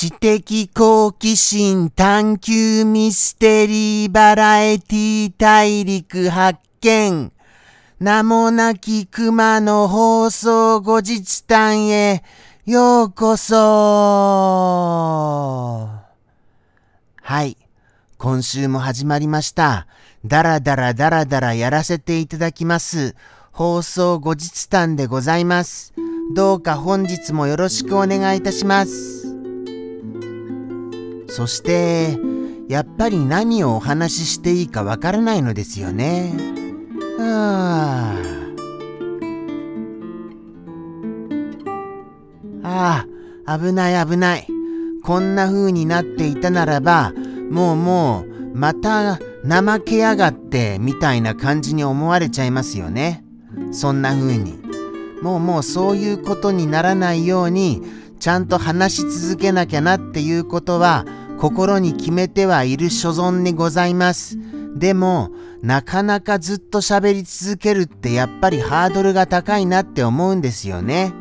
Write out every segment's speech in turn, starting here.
知的好奇心探求ミステリーバラエティ大陸発見。名もなき熊の放送後日談へようこそはい。今週も始まりました。だらだらだらだらやらせていただきます。放送後日談でございます。どうか本日もよろしくお願いいたします。そして、やっぱり何をお話ししていいかわからないのですよね。あああ、危ない危ない。こんな風になっていたならば、もうもう、また怠けやがってみたいな感じに思われちゃいますよね。そんな風に。もうもうそういうことにならないように、ちゃんと話し続けなきゃなっていうことは、心に決めてはいる所存にございます。でも、なかなかずっと喋り続けるってやっぱりハードルが高いなって思うんですよね。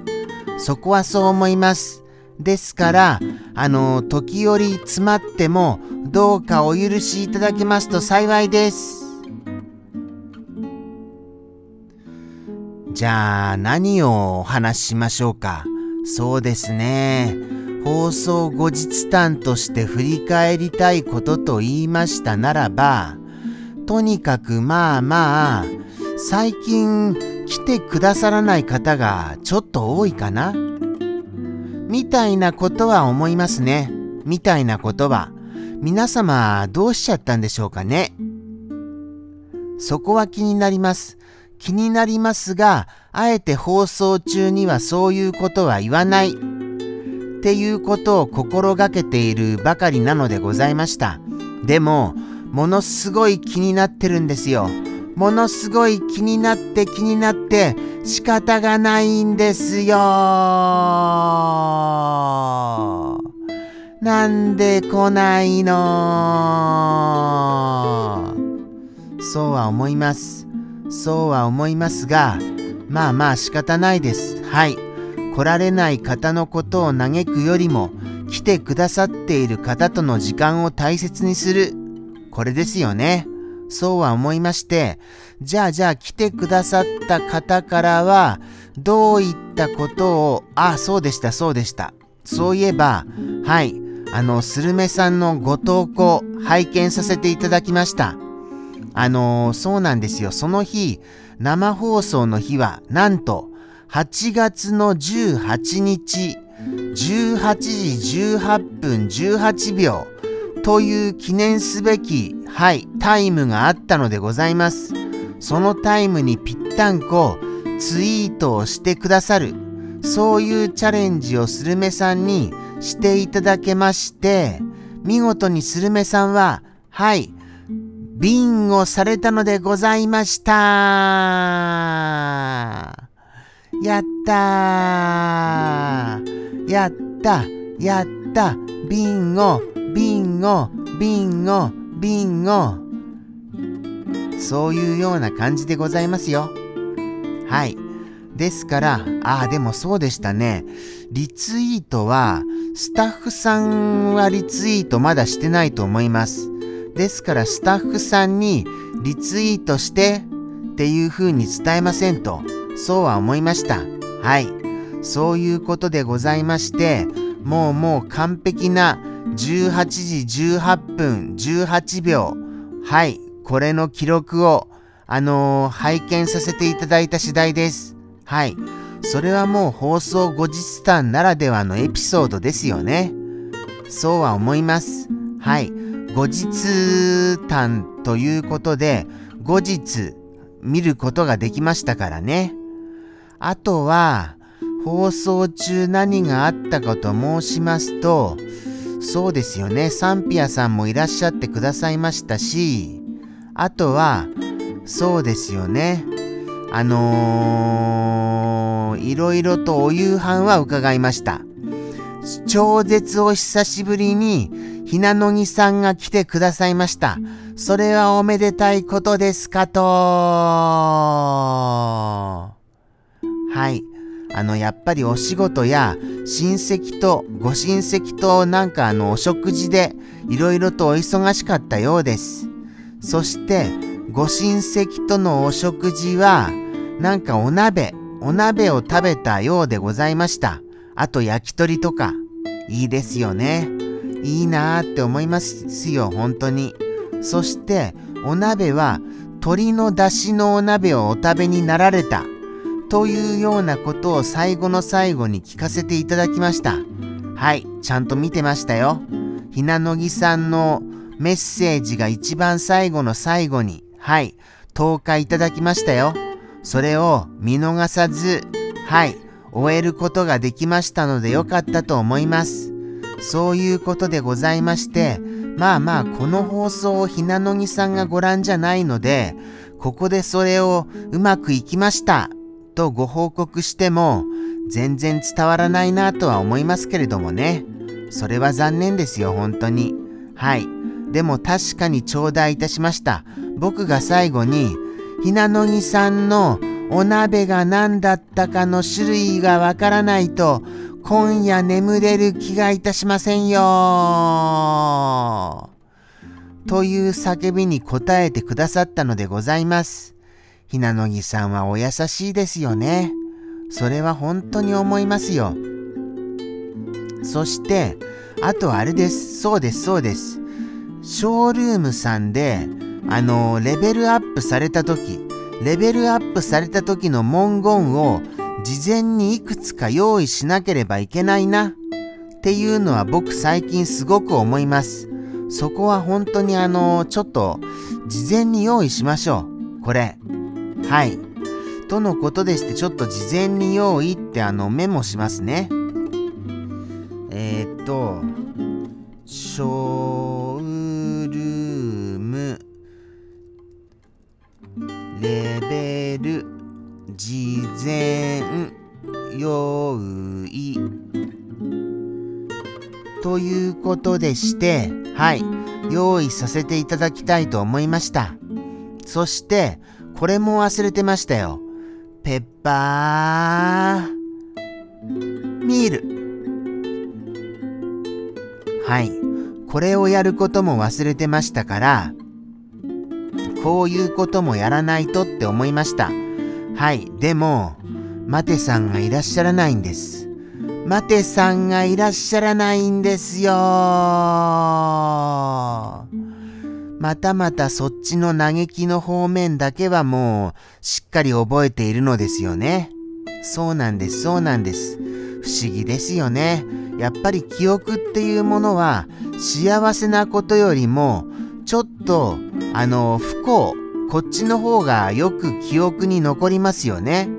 そこはそう思います。ですから、あの、時折詰まっても、どうかお許しいただけますと幸いです。じゃあ、何をお話ししましょうか。そうですね。放送後日談として振り返りたいことと言いましたならば、とにかくまあまあ、最近来てくださらない方がちょっと多いかなみたいなことは思いますね。みたいなことは。皆様どうしちゃったんでしょうかねそこは気になります。気になりますが、あえて放送中にはそういうことは言わない。っていうことを心がけているばかりなのでございました。でも、ものすごい気になってるんですよ。ものすごい気になって気になって仕方がないんですよ。なんで来ないの？そうは思います。そうは思いますが、まあまあ仕方ないです。はい。来られない方のことを嘆くよりも、来てくださっている方との時間を大切にする。これですよね。そうは思いまして、じゃあじゃあ来てくださった方からは、どういったことを、あ、そうでした、そうでした。そういえば、はい、あの、スルメさんのご投稿、拝見させていただきました。あのそうなんですよ。その日、生放送の日は、なんと、8月の18日、18時18分18秒、という記念すべき、はい、タイムがあったのでございます。そのタイムにぴったんこツイートをしてくださる、そういうチャレンジをスルメさんにしていただけまして、見事にスルメさんは、はい、ビンをされたのでございました。やったーやったやったビンゴビンゴ、ビンゴ、ビンゴ。そういうような感じでございますよ。はい。ですから、ああ、でもそうでしたね。リツイートは、スタッフさんはリツイートまだしてないと思います。ですから、スタッフさんにリツイートしてっていう風に伝えませんと、そうは思いました。はい。そういうことでございまして、もうもう完璧な18時18分18秒。はい、これの記録を、あのー、拝見させていただいた次第です。はい。それはもう放送後日談ならではのエピソードですよね。そうは思います。はい。後日談ということで、後日見ることができましたからね。あとは、放送中何があったかと申しますと、そうですよね。サンピアさんもいらっしゃってくださいましたし、あとは、そうですよね。あのー、いろいろとお夕飯は伺いました。超絶お久しぶりに、ひなのぎさんが来てくださいました。それはおめでたいことですかと。はい。あの、やっぱりお仕事や親戚と、ご親戚となんかあの、お食事でいろいろとお忙しかったようです。そして、ご親戚とのお食事は、なんかお鍋、お鍋を食べたようでございました。あと焼き鳥とか。いいですよね。いいなーって思いますよ、本当に。そして、お鍋は鶏の出汁のお鍋をお食べになられた。というようなことを最後の最後に聞かせていただきました。はい、ちゃんと見てましたよ。ひなのぎさんのメッセージが一番最後の最後に、はい、投下いただきましたよ。それを見逃さず、はい、終えることができましたのでよかったと思います。そういうことでございまして、まあまあこの放送をひなのぎさんがご覧じゃないので、ここでそれをうまくいきましたとご報告しても全然伝わらないなとは思いますけれどもね。それは残念ですよ、本当に。はい。でも確かに頂戴いたしました。僕が最後に、ひなのぎさんのお鍋が何だったかの種類がわからないと、今夜眠れる気がいたしませんよ。という叫びに答えてくださったのでございます。ひなのぎさんはお優しいですよね。それは本当に思いますよ。そして、あとあれです。そうです、そうです。ショールームさんで、あの、レベルアップされた時、レベルアップされた時の文言を事前にいくつか用意しなければいけないなっていうのは僕最近すごく思います。そこは本当にあの、ちょっと事前に用意しましょう。これ。はい。とのことでしてちょっと事前に用意ってあのメモしますね。えー、っと、ショールーム。レベル。事前用意。ということでしてはい。用意させていただきたいと思いました。そしてこれも忘れてましたよ。ペッパーミール。はい。これをやることも忘れてましたからこういうこともやらないとって思いました。はい、でも、マテさんがいらっしゃらないんです。マテさんがいらっしゃらないんですよ。またまたそっちの嘆きの方面だけはもうしっかり覚えているのですよね。そうなんです、そうなんです。不思議ですよね。やっぱり記憶っていうものは幸せなことよりもちょっと、あの、不幸、こっちの方がよく記憶に残りますよね。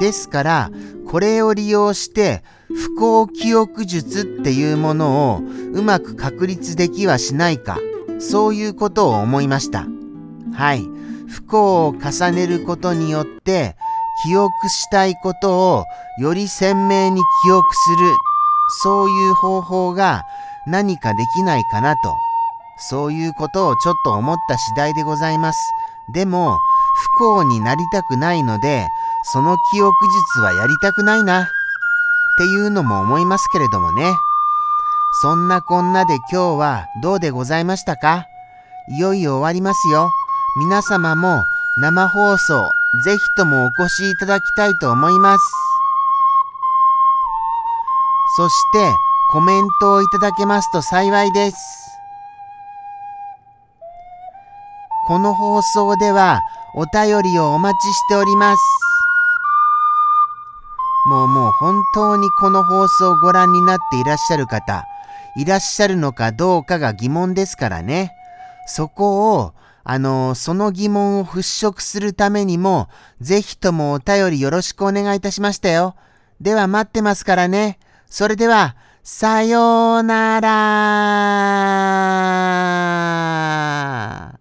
ですから、これを利用して、不幸記憶術っていうものをうまく確立できはしないか、そういうことを思いました。はい。不幸を重ねることによって、記憶したいことをより鮮明に記憶する、そういう方法が何かできないかなとそういうことをちょっと思った次第でございます。でも、不幸になりたくないので、その記憶術はやりたくないな。っていうのも思いますけれどもね。そんなこんなで今日はどうでございましたか？いよいよ終わりますよ。皆様も生放送ぜひともお越しいただきたいと思います。そしてコメントをいただけますと幸いです。この放送ではお便りをお待ちしております。もうもう本当にこの放送をご覧になっていらっしゃる方、いらっしゃるのかどうかが疑問ですからね。そこを、あの、その疑問を払拭するためにも、ぜひともお便りよろしくお願いいたしましたよ。では待ってますからね。それでは、さようなら